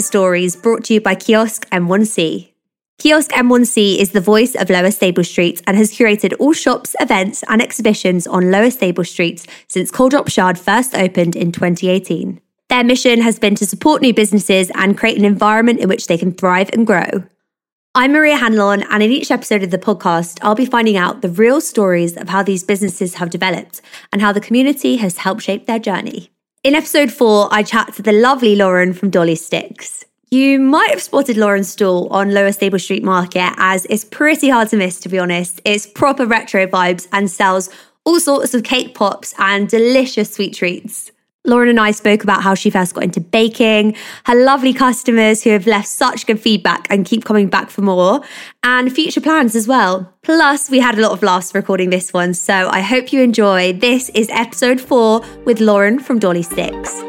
Stories brought to you by Kiosk N1C. Kiosk N1C is the voice of Lower Stable Street and has curated all shops, events, and exhibitions on Lower Stable Street since Coal Coal Drops Yard first opened in 2018. Their mission has been to support new businesses and create an environment in which they can thrive and grow. I'm Maria Hanlon, and in each episode of the podcast, I'll be finding out the real stories of how these businesses have developed and how the community has helped shape their journey. In episode four, I chat to the lovely Lauren from Dolly Sticks. You might have spotted Lauren's stall on Lower Stable Street Market as it's pretty hard to miss, to be honest. It's proper retro vibes and sells all sorts of cake pops and delicious sweet treats. Lauren and I spoke about how she first got into baking, her lovely customers who have left such good feedback and keep coming back for more, and future plans as well. Plus, we had a lot of laughs recording this one, so I hope you enjoy. This is episode four with Lauren from Dolly Sticks.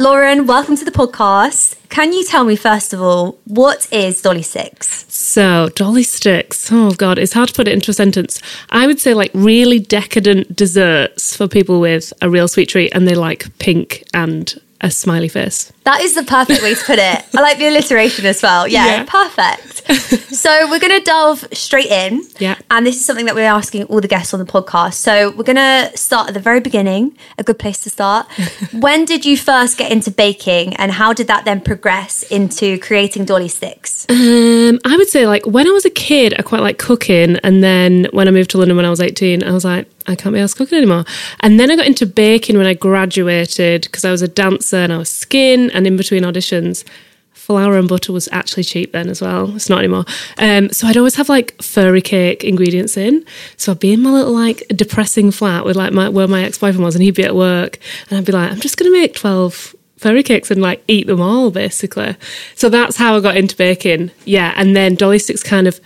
Lauren, welcome to the podcast. Can you tell me, first of all, what is Dolly Sticks? So, Dolly Sticks, oh God, it's hard to put it into a sentence. I would say like really decadent desserts for people with a real sweet treat and they like pink and a smiley face. That is the perfect way to put it. I like the alliteration as well. Yeah, Yeah. perfect. so we're going to delve straight in. Yeah. And this is something that we're asking all the guests on the podcast. So we're going to start at the very beginning, a good place to start. when did you first get into baking and how did that then progress into creating Dolly Sticks? Um, I would say like when I was a kid, I quite like cooking, and then when I moved to London when I was eighteen, I was like, I can't be asked cooking anymore. And then I got into baking when I graduated because I was a dancer and I was skin, and in between auditions. Flour and butter was actually cheap then as well. It's not anymore. Um, so I'd always have like fairy cake ingredients in. So I'd be in my little like depressing flat with like my where my ex boyfriend was, and he'd be at work, and I'd be like, I'm just gonna make twelve fairy cakes and like eat them all basically. So that's how I got into baking. Yeah, and then Dolly Sticks kind of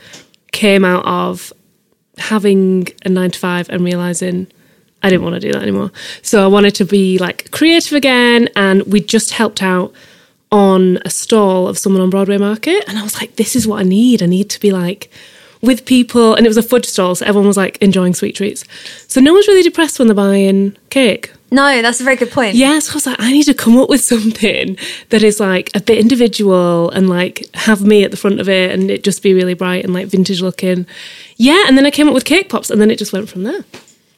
came out of having a nine to five and realizing I didn't want to do that anymore. So I wanted to be like creative again, and we just helped out on a stall of someone on Broadway Market, and I was like, this is what I need. I need to be like with people, and it was a fudge stall, so everyone was like enjoying sweet treats. So no one's really depressed when they're buying cake. No, that's a very good point. Yes, I was like, I need to come up with something that is like a bit individual and like have me at the front of it and it just be really bright and like vintage looking. Yeah, and then I came up with cake pops and then it just went from there.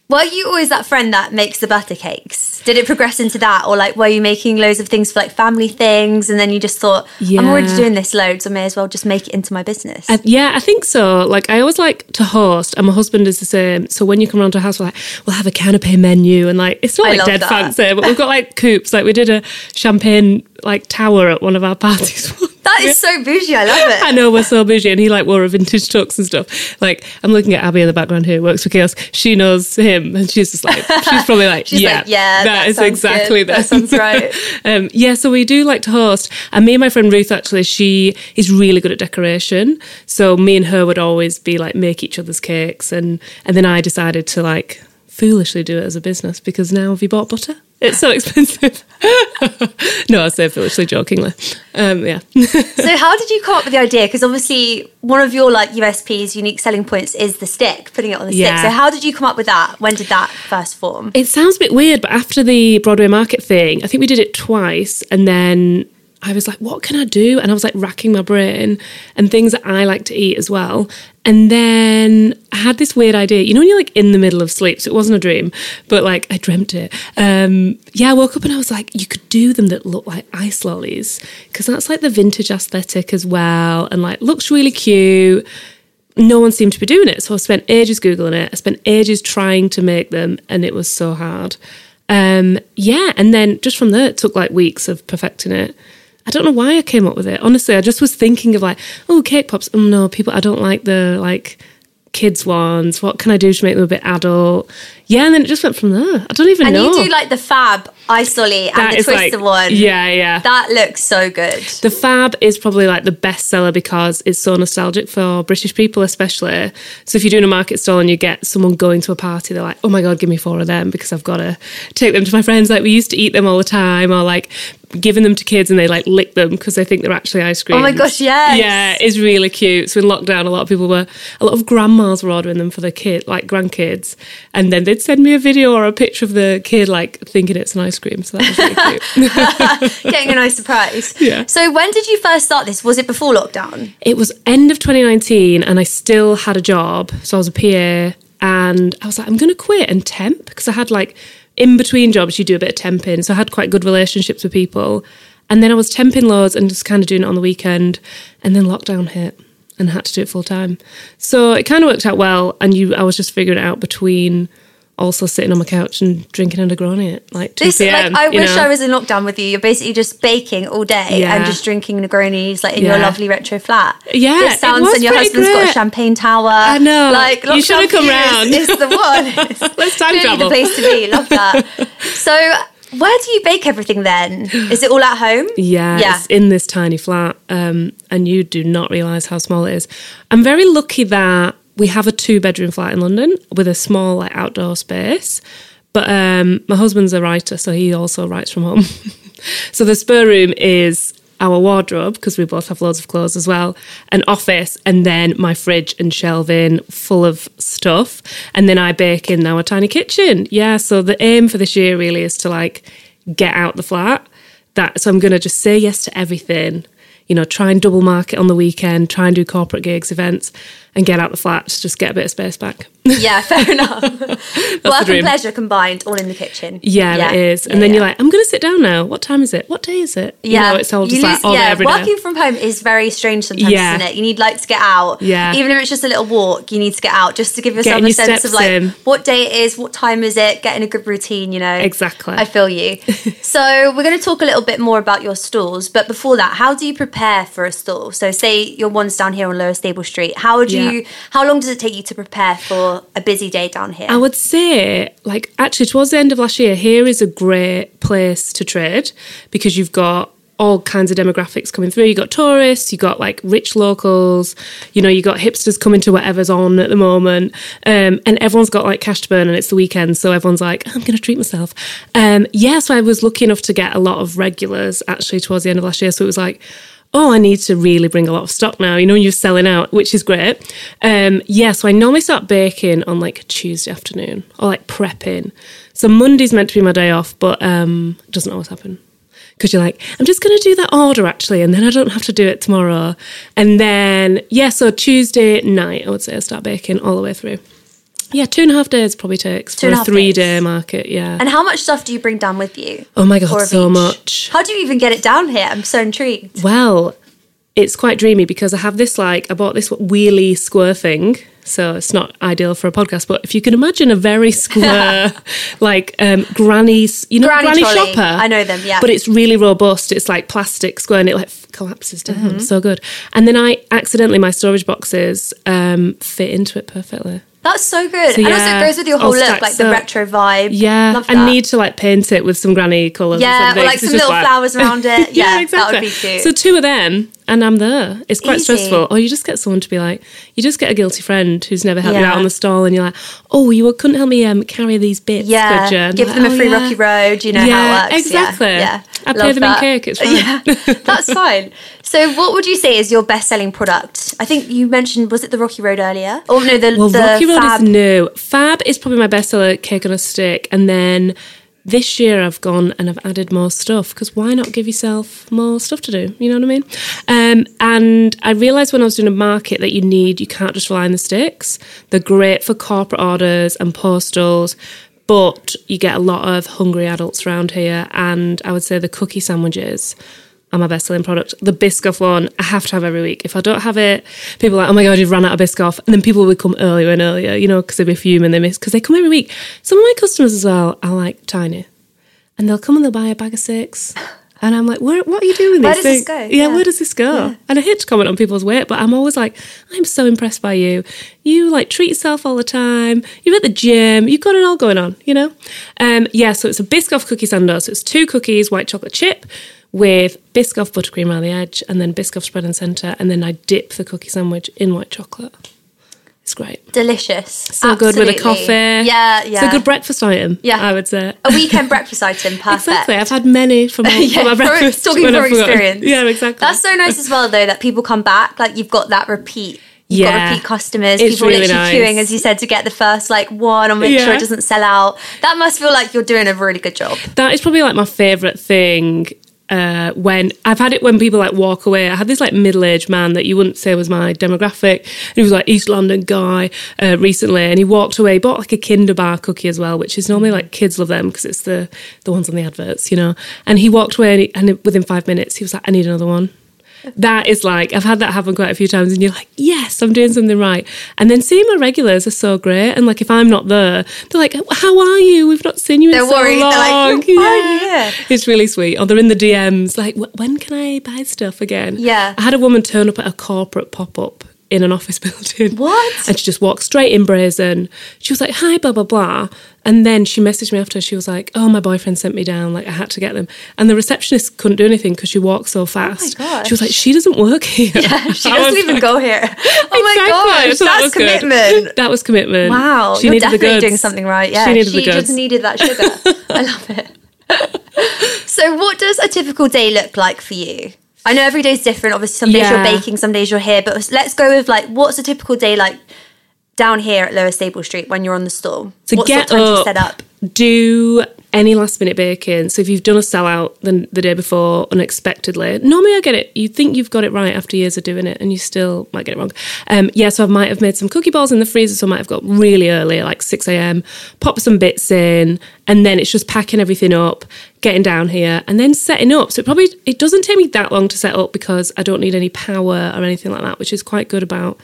Were you always that friend that makes the butter cakes? Did it progress into that? Or like were you making loads of things for like family things and then you just thought, yeah. I'm already doing this loads, I may as well just make it into my business? I- yeah, I think so. Like, I always like to host, and my husband is the same. So when you come around to a house, we're like, we'll have a canapé menu, and like, it's not I like dead that. fancy, but we've got like coupes. Like, we did a champagne like tower at one of our parties. that is so bougie, I love it. I know we're so bougie, and he like wore a vintage tux and stuff. Like I'm looking at Abby in the background who works for Kiosk. She knows him, and she's just like she's probably like, She's yeah, like, yeah, that is exactly good. That sounds right. um, yeah, so we do like to host, and me and my friend Ruth actually, she is really good at decoration. So me and her would always be like make each other's cakes, and and then I decided to like foolishly do it as a business because now have you bought butter? It's so expensive. no, I say foolishly, jokingly. Um, yeah. so how did you come up with the idea? Because obviously one of your like USPs, unique selling points, is the stick, putting it on the Yeah. stick. So how did you come up with that? When did that first form? It sounds a bit weird, but after the Broadway Market thing, I think we did it twice, and then I was like, "What can I do?" And I was like racking my brain and things that I like to eat as well. And then I had this weird idea. You know, when you're like in the middle of sleep, so it wasn't a dream, but like I dreamt it. Um, yeah, I woke up and I was like, you could do them that look like ice lollies because that's like the vintage aesthetic as well, and like looks really cute no one seemed to be doing it. So I spent ages Googling it. I spent ages trying to make them, and it was so hard. Um, yeah, and then just from there, it took like weeks of perfecting it. I don't know why I came up with it. Honestly, I just was thinking of like, oh, cake pops. Oh mm, no, people, I don't like the like kids ones. What can I do to make them a bit adult? Yeah, and then it just went from there. I don't even And know. And you do like the fab ice lolly and the is, like- twister one. Yeah, yeah. That looks so good. The Fab is probably like the best seller because it's so nostalgic for British people, especially. So if you're doing a market stall and you get someone going to a party, they're like, "Oh my god, give me four of them because I've got to take them to my friends." Like we used to eat them all the time, or like giving them to kids and they like lick them because they think they're actually ice cream. Oh my gosh, yes. Yeah, it's really cute. So in lockdown, a lot of people were, a lot of grandmas were ordering them for their kid, like grandkids, and then they'd send me a video or a picture of the kid like thinking it's an ice cream, so that was really cute. Getting a nice surprise. Yeah. So when did you first start this? Was it before lockdown? it was end of 2019, and I still had a job, so I was a PA, and I was like, I'm going to quit and temp because I had like in between jobs, you do a bit of temping, so I had quite good relationships with people, and then I was temping loads and just kind of doing it on the weekend, and then lockdown hit. And had to do it full time, so it kind of worked out well. And you, I was just figuring it out between also sitting on my couch and drinking a Negroni at like 2 This, p.m. like, I wish know? I was in lockdown with you. You're basically just baking all day Yeah. and just drinking Negronis like in your lovely retro flat. Yeah, this it sounds and your husband's got a champagne tower. I know. Like You should've come round. Is, is the one. Let's time Clearly travel. the place to be. Love that. so, where do you bake everything then? Is it all at home? Yeah, Yeah. it's in this tiny flat, um, and you do not realise how small it is. I'm very lucky that we have a two bedroom flat in London with a small like outdoor space. But um, my husband's a writer, so he also writes from home. so the spare room is our wardrobe because we both have loads of clothes as well, an office, and then my fridge and shelving full of stuff. And then I bake in our tiny kitchen. Yeah, so the aim for this year really is to like get out the flat. That so I'm going to just say yes to everything. You know, try and double market on the weekend, try and do corporate gigs, events, and get out the flat to just get a bit of space back. Yeah, fair enough. Work and pleasure combined, all in the kitchen. Yeah, it is. And Yeah, then yeah. you're like, I'm going to sit down now. What time is it? What day is it? Yeah, You know, it's all You just like all day, yeah. day. Working from home is very strange sometimes, Yeah. isn't it? You need like to get out. Yeah. Even if it's just a little walk, you need to get out just to give yourself Getting a sense of like in. what day it is, what time is it, getting a good routine. You know. Exactly. I feel you. so we're going to talk a little bit more about your stalls, but before that, how do you prepare for a stall? So say your one's down here on Lower Stable Street. How would Yeah. You? How long does it take you to prepare for a busy day down here? I would say, like, actually, towards the end of last year, here is a great place to trade because you've got all kinds of demographics coming through. You got tourists, you got like rich locals, you know, you got hipsters coming to whatever's on at the moment, um, and everyone's got like cash to burn, and it's the weekend, so everyone's like, I'm going to treat myself. Um, yeah, so I was lucky enough to get a lot of regulars actually towards the end of last year. So it was like. Oh, I need to really bring a lot of stock now. You know, you're selling out, which is great. Um, yeah, so I normally start baking on like a Tuesday afternoon or like prepping. So Monday's meant to be my day off, but um, it doesn't always happen because you're like, I'm just going to do that order actually, and then I don't have to do it tomorrow. And then, yeah, so Tuesday night, I would say I start baking all the way through. Yeah, two and a half days probably takes Two for a a three days. day market. Yeah. and how much stuff do you bring down with you? oh my God, so each? much. How do you even get it down here? I'm so intrigued. Well, it's quite dreamy because I have this like I bought this wheelie square thing. So it's not ideal for a podcast, but if you can imagine a very square, like um, granny's, you know, Granny granny, shopper. I know them, yeah. But it's really robust. It's like plastic square, and it like f- collapses down. Mm-hmm. So good. And then I accidentally my storage boxes um, fit into it perfectly. That's so good. So, and also it goes with your whole look, like the up. retro vibe. Yeah, Love I need to like paint it with some granny colours. Yeah, or, or something, like some little flowers around it. Yeah, that would be cute. So two of them, and I'm there. It's quite Easy. stressful. Or you just get someone to be like, you just get a guilty friend who's never helped you out on the stall, and you're like, oh, you couldn't help me um, carry these bits, yeah? Give they're them like, a "Oh, free yeah." rocky road. You know Yeah, how it works. Exactly. Yeah, I pay Love them in that. cake, it's fine. Yeah, that's fine. So, what would you say is your best-selling product? I think you mentioned was it the Rocky Road earlier? Oh no, the Well, the Rocky Road Fab. is new. Fab is probably my bestseller, cake on a stick, and then. This year I've gone and I've added more stuff because why not give yourself more stuff to do? You know what I mean? Um, and I realised when I was doing a market that you need, you can't just rely on the sticks. They're great for corporate orders and postals, but you get a lot of hungry adults around here. And I would say the cookie sandwiches are my best selling product. The Biscoff one, I have to have every week. If I don't have it, people are like, oh my God, you've run out of Biscoff. And then people would come earlier and earlier, you know, because they'd be fuming, they miss, because they come every week. Some of my customers as well are like tiny. And they'll come and they'll buy a bag of six. And I'm like, where, what are you doing? Where these does this go? Yeah, Yeah. where does this go? And I hate to comment on people's weight, but I'm always like, I'm so impressed by you. You like treat yourself all the time. You're at the gym. You've got it all going on, you know? Um, yeah, so it's a Biscoff cookie sando. So it's two cookies, white chocolate chip with Biscoff buttercream around the edge and then Biscoff spread in centre. And then I dip the cookie sandwich in white chocolate. It's great. delicious. So good with a coffee. Yeah, yeah. It's a good breakfast item, Yeah. I would say. a weekend breakfast item. Perfect. Exactly. I've had many from, my- yeah, from my breakfast. talking from experience. Yeah, exactly. That's so nice as well, though, that people come back. Like you've got that repeat You've Yeah. got repeat customers, It's people really literally queuing, as you said, to get the first like one or make sure it doesn't sell out. That must feel like you're doing a really good job. That is probably like my favorite thing. Uh, when I've had it when people like walk away. I had this like middle aged man that you wouldn't say was my demographic. He was like East London guy uh, recently, and he walked away. He bought like a Kinder Bar cookie as well, which is normally like kids love them because it's the the ones on the adverts, you know. And he walked away, and, he, and within five minutes, he was like, "I need another one." That is like I've had that happen quite a few times, and you're like, yes, I'm doing something right. And then seeing my regulars are so great, and like if I'm not there, they're like, how are you? We've not seen you in They're so worried. long. They're like, "Why are you? It's really sweet. Or they're in the DMs, like, when can I buy stuff again? Yeah. I had a woman turn up at a corporate pop up in an office building. What? And she just walked straight in brazen. She was like, hi, blah, blah, blah. And then she messaged me after. She was like, oh, my boyfriend sent me down. Like, I had to get them. And the receptionist couldn't do anything because she walked so oh fast. gosh. She was like, she doesn't work here. She I doesn't even like, go here. Oh my Exactly. gosh, So that that's was good. commitment. That was commitment. Wow, She you're definitely doing something right. Yeah, She needed she just needed that sugar. I love it. so, what does a typical day look like for you? I know every day's different. Obviously, some days Yeah. you're baking, some days you're here. But let's go with like, what's a typical day like down here at Lower Stable Street when you're on the stall? So what get sort of time do you up, set up? do any last minute baking. So if you've done a sellout the, the day before unexpectedly, normally I get it. You think you've got it right after years of doing it, and you still might get it wrong. Um, yeah, so I might have made some cookie balls in the freezer, so I might have got really early, like six a.m. Pop some bits in, and then it's just packing everything up, getting down here, and then setting up. So it probably it doesn't take me that long to set up because I don't need any power or anything like that, which is quite good about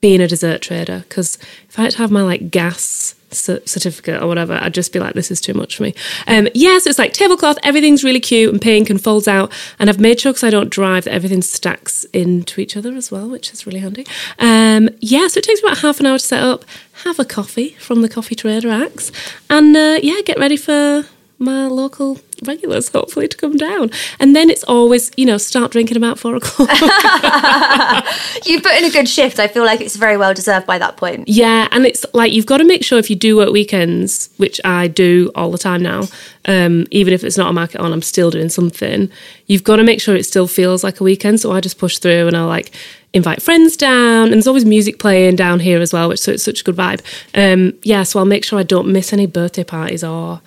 being a dessert trader because if I had to have my like gas cer- certificate or whatever, I'd just be like, this is too much for me. Um, yeah, so it's like tablecloth, everything's really cute and pink and folds out. And I've made sure because I don't drive that everything stacks into each other as well, which is really handy. Um, yeah, so it takes about half an hour to set up, have a coffee from the Coffee Trader Axe, and uh, yeah, get ready for my local regulars hopefully to come down and then it's always you know start drinking about four o'clock You've put in a good shift. I feel like it's very well deserved by that point. Yeah, and it's like you've got to make sure if you do work weekends, which I do all the time now, um, even if it's not a market on, I'm still doing something. You've got to make sure it still feels like a weekend. So I just push through and I like invite friends down, and there's always music playing down here as well, which so it's such a good vibe. Um, yeah, so I'll make sure I don't miss any birthday parties or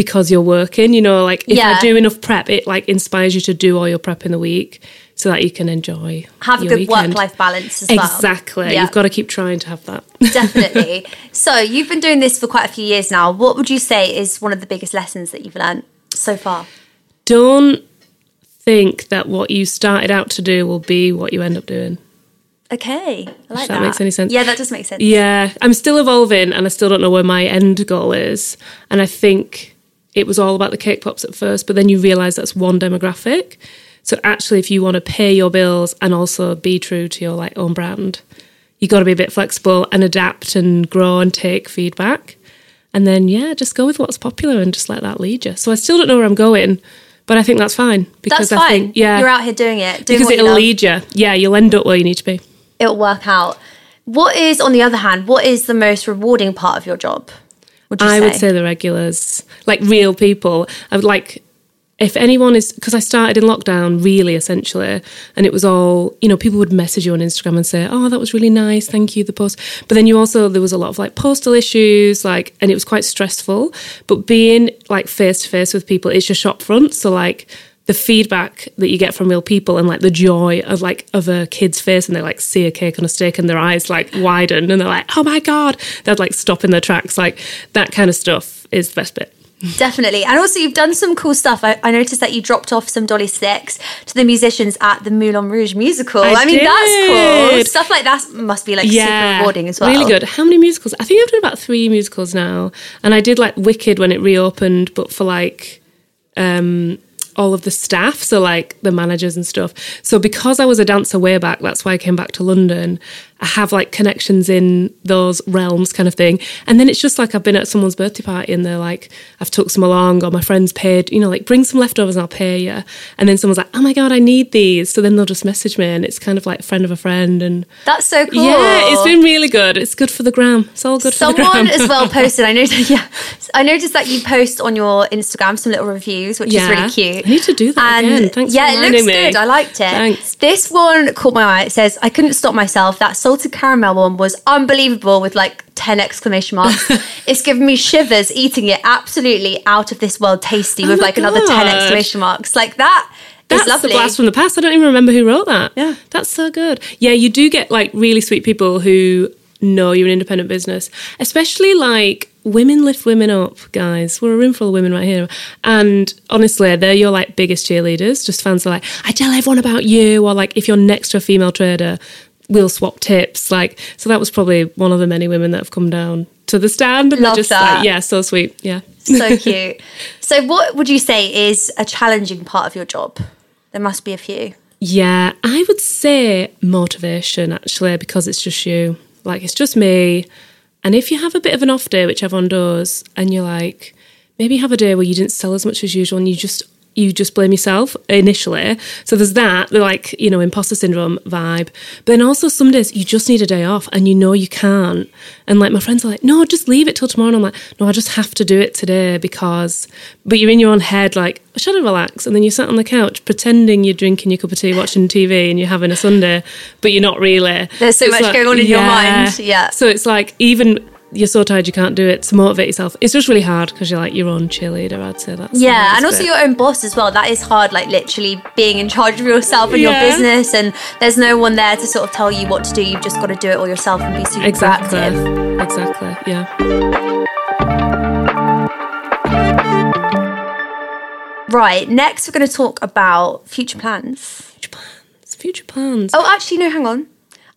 because you're working. You know, like if Yeah. I do enough prep, it like inspires you to do all your prep in the week so that you can enjoy Have a good work life balance as well. Exactly. Yeah. You've got to keep trying to have that. Definitely. so you've been doing this for quite a few years now. What would you say is one of the biggest lessons that you've learned so far? don't think that what you started out to do will be what you end up doing. Okay, I like that that. makes any sense. Yeah, that does make sense. Yeah, I'm still evolving and I still don't know where my end goal is. And I think it was all about the cake pops at first, but then you realize that's one demographic. So actually, if you want to pay your bills and also be true to your like own brand, you got to be a bit flexible and adapt and grow and take feedback. And then yeah, just go with what's popular and just let that lead you. So I still don't know where I'm going, but I think that's fine because That's I fine. think yeah, You're out here doing it, doing because what it'll love. lead you. Yeah, you'll end up where you need to be. It'll work out. What is, on the other hand, what is the most rewarding part of your job? Would I say? would say the regulars, like real people. I would like if anyone is because I started in lockdown, really essentially, and it was all you know. People would message you on Instagram and say, "Oh, that was really nice, thank you." The post, but then you also there was a lot of like postal issues, like, and it was quite stressful. But being like face to face with people, it's your shop front, so like the feedback that you get from real people and like the joy of like of a kid's face and they like see a cake on a stick and their eyes like widen and they're like oh my god they'd like stop in their tracks like that kind of stuff is the best bit Definitely. And also, you've done some cool stuff. I, I noticed that you dropped off some Dolly sticks to the musicians at the Moulin Rouge musical. I, I mean, that's cool. Stuff like that must be like super rewarding as well. Really good. How many musicals? I think I've done about three musicals now. And I did like Wicked when it reopened, but for like um all of the staff, so like the managers and stuff. So because I was a dancer way back, that's why I came back to London. I have like connections in those realms kind of thing. And then it's just like I've been at someone's birthday party and they're like, I've took some along or my friends paid, you know, like bring some leftovers and I'll pay you. And then someone's like, oh my God, I need these. So then they'll just message me and it's kind of like friend of a friend. And That's so cool. yeah, it's been really good. It's good for the gram. It's all good for the Someone gram. as well posted. I noticed. Yeah, I noticed that you post on your Instagram some little reviews, which is really cute. I need to do that And again. Thanks yeah, it looks me. good. I liked it. Thanks. This one caught my eye. It says, "I couldn't stop myself. That salted caramel one was unbelievable with like 10 exclamation marks. it's given me shivers eating it absolutely out of this world tasty oh with Oh like another 10 exclamation marks. Like that is That's lovely. That's the blast from the past. I don't even remember who wrote that. Yeah. That's so good. Yeah, you do get like really sweet people who know you're an independent business, especially like women lift women up, guys. We're a room full of women right here. And honestly, they're your like biggest cheerleaders. Just fans are like, I tell everyone about you, or like if you're next to a female trader, we'll swap tips. Like, so that was probably one of the many women that have come down to the stand. And Love just that. like, yeah, so sweet. Yeah. so cute. So what would you say is a challenging part of your job? There must be a few. Yeah, I would say motivation actually, because it's just you. Like, it's just me. And if you have a bit of an off day, which everyone does, and you're like, maybe have a day where you didn't sell as much as usual and you just you just blame yourself initially. So there's that, the like, you know, imposter syndrome vibe. But then also some days you just need a day off and you know you can't. And like my friends are like, no, just leave it till tomorrow. And I'm like, no, I just have to do it today because, but you're in your own head like, I should have relaxed. And then you sat on the couch pretending you're drinking your cup of tea, watching TV and you're having a Sunday, but you're not really. There's so It's much like- going on in your mind. Yeah. So it's like, even you're so tired you can't do it to motivate yourself. It's just really hard because you're like your own cheerleader, I'd say that's the Yeah, and also bit. your own boss as well. That is hard, like literally being in charge of yourself and your business, and there's no one there to sort of tell you what to do. You've just got to do it all yourself and be super Exactly. proactive. Exactly. Yeah. Right, next we're going to talk about future plans. Future plans. Future plans. Oh, actually, no, hang on.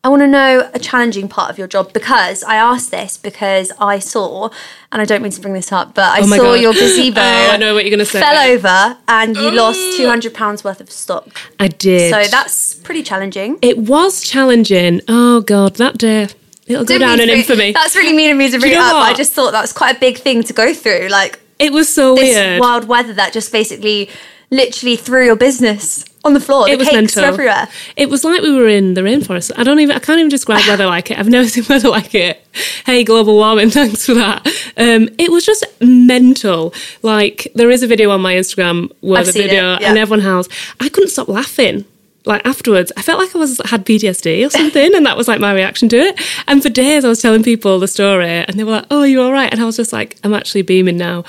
I want to know a challenging part of your job because I asked this because I saw, and I don't mean to bring this up, but I Oh saw God. your gazebo Oh, I know what you're gonna say. fell over and you lost £200 worth of stock. I did. So that's pretty challenging. it was challenging. Oh god, that day. It'll go Didn't down in bring- infamy. That's really mean of me to bring you it up. but I just thought that was quite a big thing to go through. Like It was so this weird. wild weather that just basically literally threw your business on the floor. it the was mental. everywhere. It was like we were in the rainforest. I don't even. I can't even describe weather like it. I've never seen weather like it. Hey, global warming. Thanks for that. Um, it was just mental. Like there is a video on my Instagram where I've the seen it, video yeah. and everyone howls. I couldn't stop laughing. Like afterwards, I felt like I was had PTSD or something, and that was like my reaction to it. And for days, I was telling people the story, and they were like, "Oh, you're all right," and I was just like, "I'm actually beaming now."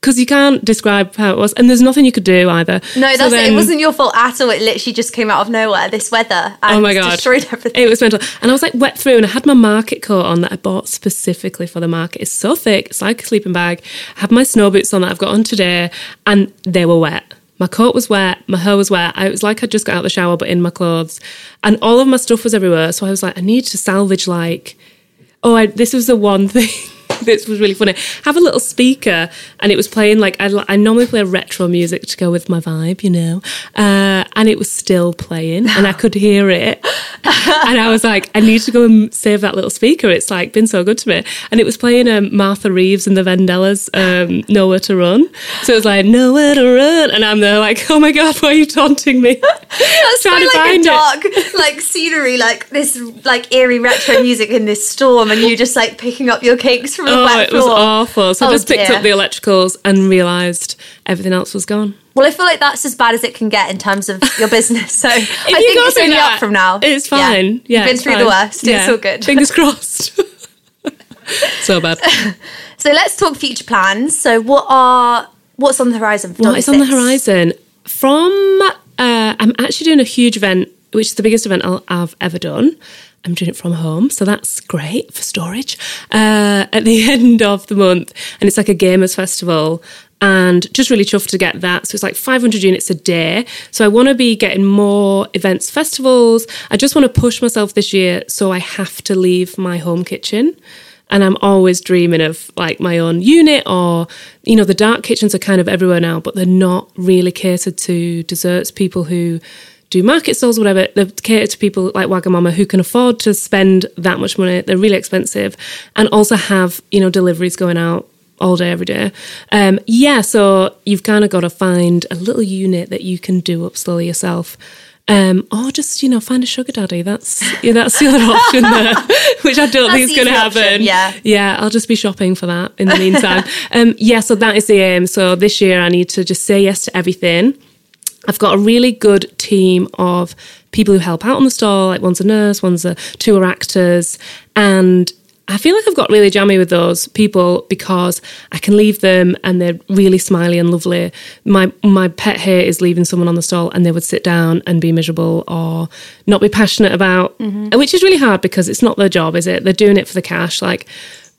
Because you can't describe how it was, and there's nothing you could do either. No, So that's then- it. Wasn't your fault at all. It literally just came out of nowhere. This weather Oh my god! destroyed everything. It was mental, and I was like wet through, and I had my market coat on that I bought specifically for the market. It's so thick, it's like a sleeping bag. I had my snow boots on that I've got on today, and they were wet. My coat was wet, my hair was wet. I, it was like I'd just got out of the shower, but in my clothes, and all of my stuff was everywhere. So I was like, I need to salvage like oh, I, this was the one thing. This was really funny. Have a little speaker, and it was playing like I, I normally play retro music to go with my vibe, you know, uh, and it was still playing, and I could hear it, and I was like, I need to go and save that little speaker. It's like been so good to me, and it was playing um, Martha Reeves and the Vandellas, um, "Nowhere to Run." So it was like "Nowhere to Run," and I'm there like, oh my god, why are you taunting me? That's trying so to like a find it. dark, like scenery, like this, like eerie retro music in this storm, and you just like picking up your cakes from the Oh, it was awful. So Oh, I just picked dear. up the electricals and realised everything else was gone. Well, I feel like that's as bad as it can get in terms of your business. So I you think it's only that, up from now. It's fine. Yeah, You've been through fine. the worst. Yeah. It's all good. Fingers crossed. so bad. So let's talk future plans. So what are what's on the horizon for What is on the horizon? From uh, I'm actually doing a huge event, which is the biggest event I'll, I've ever done. I'm doing it from home, so that's great for storage. Uh, at the end of the month, and it's like a gamers festival, and just really chuffed to get that. So it's like 500 units a day. So I want to be getting more events, festivals. I just want to push myself this year, so I have to leave my home kitchen and I'm always dreaming of like my own unit or you know the dark kitchens are kind of everywhere now but they're not really catered to desserts people who do market stalls whatever they're catered to people like Wagamama who can afford to spend that much money they're really expensive and also have you know deliveries going out all day every day um, yeah so you've kind of got to find a little unit that you can do up slowly yourself um, or just you know find a sugar daddy. That's yeah, that's the other option there, which I don't think is going to easy option, happen. yeah. yeah. I'll just be shopping for that in the meantime. um, yeah, so that is the aim. So this year I need to just say yes to everything. I've got a really good team of people who help out on the stall. Like one's a nurse, one's a two are actors, and I feel like I've got really jammy with those people because I can leave them and they're really smiley and lovely. My my pet hate is leaving someone on the stall and they would sit down and be miserable or not be passionate about, mm-hmm. which is really hard because it's not their job, is it? They're doing it for the cash, like.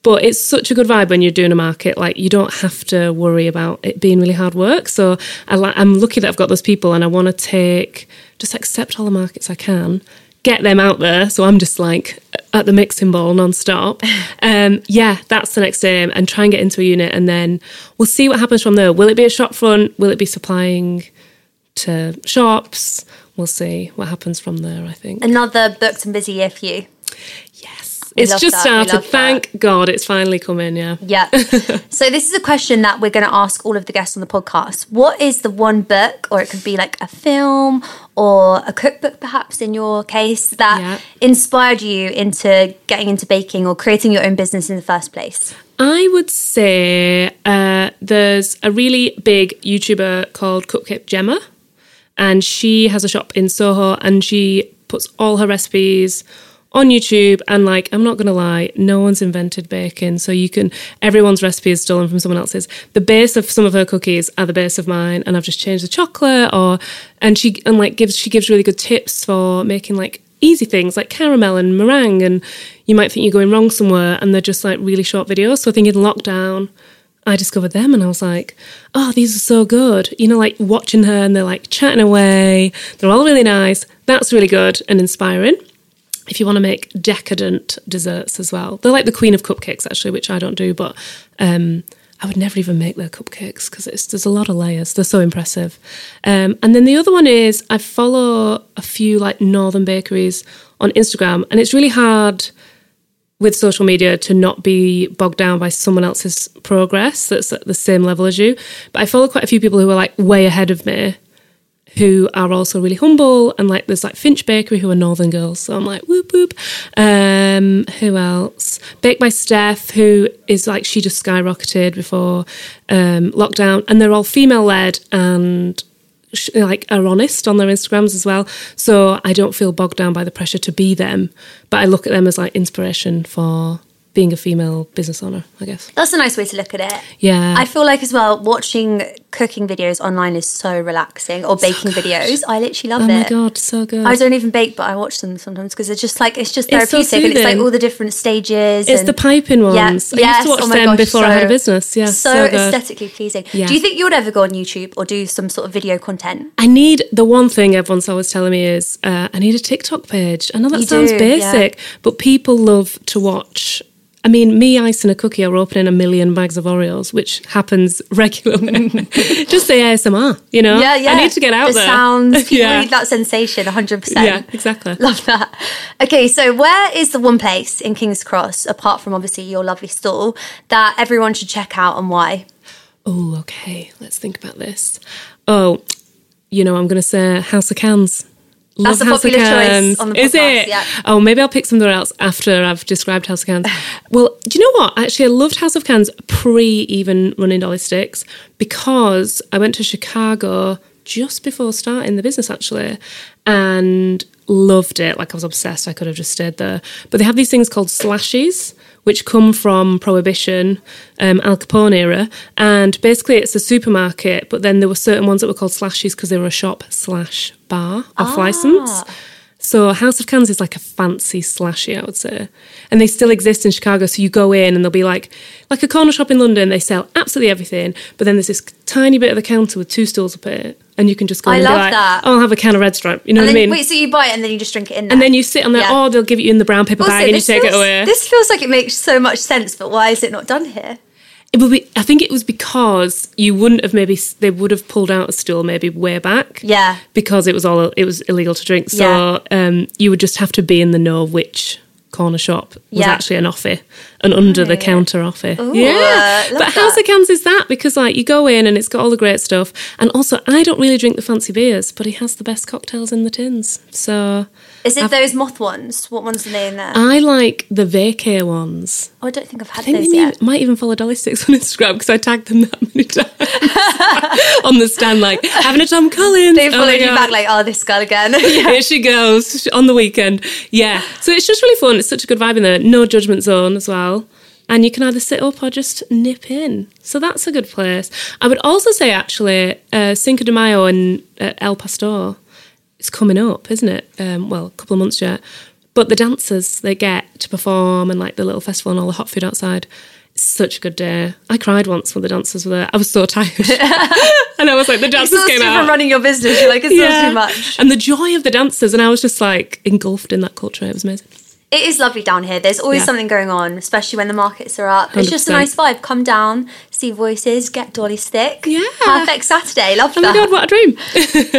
But it's such a good vibe when you're doing a market. Like you don't have to worry about it being really hard work. So I li- I'm lucky that I've got those people, and I want to take just accept all the markets I can, get them out there. So I'm just like at the mixing bowl non-stop. Um, yeah, that's the next aim, and try and get into a unit, and then we'll see what happens from there. Will it be a shop front? Will it be supplying to shops? We'll see what happens from there. I think. Another booked and busy year for you. Yes, it's just that, started. love that. Thank God, it's finally coming. Yeah. Yeah. so this is a question that we're going to ask all of the guests on the podcast. What is the one book, or it could be like a film or a cookbook, perhaps in your case, that Yeah. inspired you into getting into baking or creating your own business in the first place? I would say uh, there's a really big YouTuber called Cupcake Gemma, and she has a shop in Soho, and she puts all her recipes on YouTube. And like, I'm not gonna lie, no one's invented baking, so you can everyone's recipe is stolen from someone else's. The base of some of her cookies are the base of mine, and I've just changed the chocolate, or and she and like gives she gives really good tips for making like easy things like caramel and meringue and you might think you're going wrong somewhere and they're just like really short videos so i think in lockdown i discovered them and i was like oh these are so good you know like watching her and they're like chatting away they're all really nice that's really good and inspiring if you want to make decadent desserts as well they're like the queen of cupcakes actually which i don't do but um I would never even make their cupcakes because there's a lot of layers. They're so impressive. Um, and then the other one is I follow a few like northern bakeries on Instagram, and it's really hard with social media to not be bogged down by someone else's progress that's at the same level as you. But I follow quite a few people who are like way ahead of me who are also really humble and like there's like Finch Bakery who are northern girls so I'm like whoop whoop. Um who else? Baked by Steph who is like she just skyrocketed before um lockdown and they're all female led and like are honest on their Instagrams as well so I don't feel bogged down by the pressure to be them but I look at them as like inspiration for being a female business owner I guess. That's a nice way to look at it. yeah. I feel like as well, watching cooking videos online is so relaxing, or baking videos. I literally love oh it. Oh my god so good I don't even bake, but I watch them sometimes because it's just like it's just therapeutic It's so and it's like all the different stages. It's and the piping ones. Yeah, I used to watch oh them gosh, before I had a business. Yeah, so, so, aesthetically pleasing. Yeah. Do you think you would ever go on YouTube or do some sort of video content? I need the one thing everyone's always telling me is uh, I need a TikTok page. I know that You sounds do, basic, but people love to watch. I mean, me Ice, and a cookie are opening a million bags of Oreos, which happens regularly. Just say ASMR, you know? Yeah, yeah. I need to get out the there. sounds. People yeah. need that sensation, 100%. yeah, exactly. Love that. Okay, so where is the one place in King's Cross, apart from obviously your lovely stall, that everyone should check out and why? Oh, okay. Let's think about this. Oh, you know, I'm going to say House of Cans. Love That's a popular choice on the Is it? yeah. Oh, maybe I'll pick somewhere else after I've described House of Cans. well, do you know what? Actually, I loved House of Cans pre even running Dolly Sticks because I went to Chicago just before starting the business, actually, and loved it. Like I was obsessed. I could have just stayed there. But they have these things called slashes, which come from Prohibition, um, Al Capone era, and basically it's a supermarket. But then there were certain ones that were called slashes because they were a shop slash bar off license. So House of Cans is like a fancy slashy, I would say. And they still exist in Chicago. So you go in and they'll be like like a corner shop in London, they sell absolutely everything. But then there's this tiny bit of the counter with two stools up it. And you can just go I and love be like, that. Oh, I'll have a can of red stripe. You know And what then, I mean? wait, so you buy it and then you just drink it in there? and then you sit on there, Yeah. or they'll give it you in the brown paper Also, bag and you take feels, it away. This feels like it makes so much sense, but why is it not done here? It would be. I think it was because you wouldn't have maybe they would have pulled out a stool maybe way back. Yeah. Because it was all it was illegal to drink. So um, you would just have to be in the know which corner shop was Yeah. actually an offer, an under the counter offer. Ooh, yeah. love But House that. of Cans is that because like you go in and it's got all the great stuff, and also I don't really drink the fancy beers, but he has the best cocktails in the tins. So Is it those moth ones? What ones are they in there? I like the vacay ones. oh, I don't think I've had I think those they yet. might even follow Dolly Sticks on Instagram because I tagged them that many times on the stand, like having a Tom Collins. They Oh followed my you God. back like, oh, this girl again. yeah. Here she goes on the weekend. Yeah. So it's just really fun. It's such a good vibe in there. No judgment zone as well. And you can either sit up or just nip in. So that's a good place. I would also say, actually, uh, Cinco de Mayo in uh, El Pastor is coming up, isn't it? Um, well, a couple of months yet. But the dancers they get to perform and like the little festival and all the hot food outside. It's such a good day. I cried once when the dancers were there. I was so tired. and I was like, the dancers came out. from running your business. You're like, it's not too much. And the joy of the dancers, and I was just like engulfed in that culture. It was amazing. It is lovely down here. There's always Yeah. something going on, especially when the markets are up. It's just a nice vibe. Come down, see voices, get Dolly Stick. Yeah. Perfect Saturday. Love Oh my god, what a dream!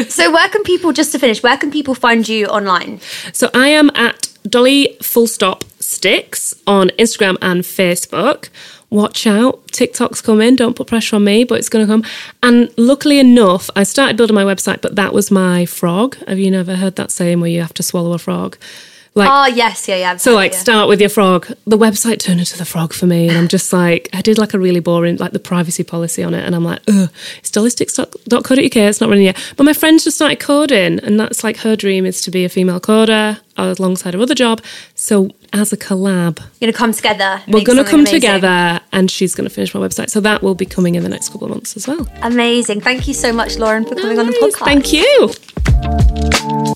So where can people, just to finish, where can people find you online? so I am at Dolly Full Stop Sticks on Instagram and Facebook. Watch out, TikTok's coming. Don't put pressure on me, but it's going to come. And luckily enough, I started building my website, but that was my frog. Have you never heard that saying where you have to swallow a frog? Like Oh, yes, yeah, yeah. So like yeah. start with your frog. The website turned into the frog for me, and I'm just like I did like a really boring like the privacy policy on it, and I'm like, ugh, it's dollysticks.co.uk. It's not running yet. But my friends just started coding, and that's like her dream is to be a female coder alongside her other job. So as a collab, You're going to come together. we're going to come amazing. together, and she's going to finish my website. So that will be coming in the next couple of months as well. Amazing. Thank you so much, Lauren, for coming on the podcast. Thank you.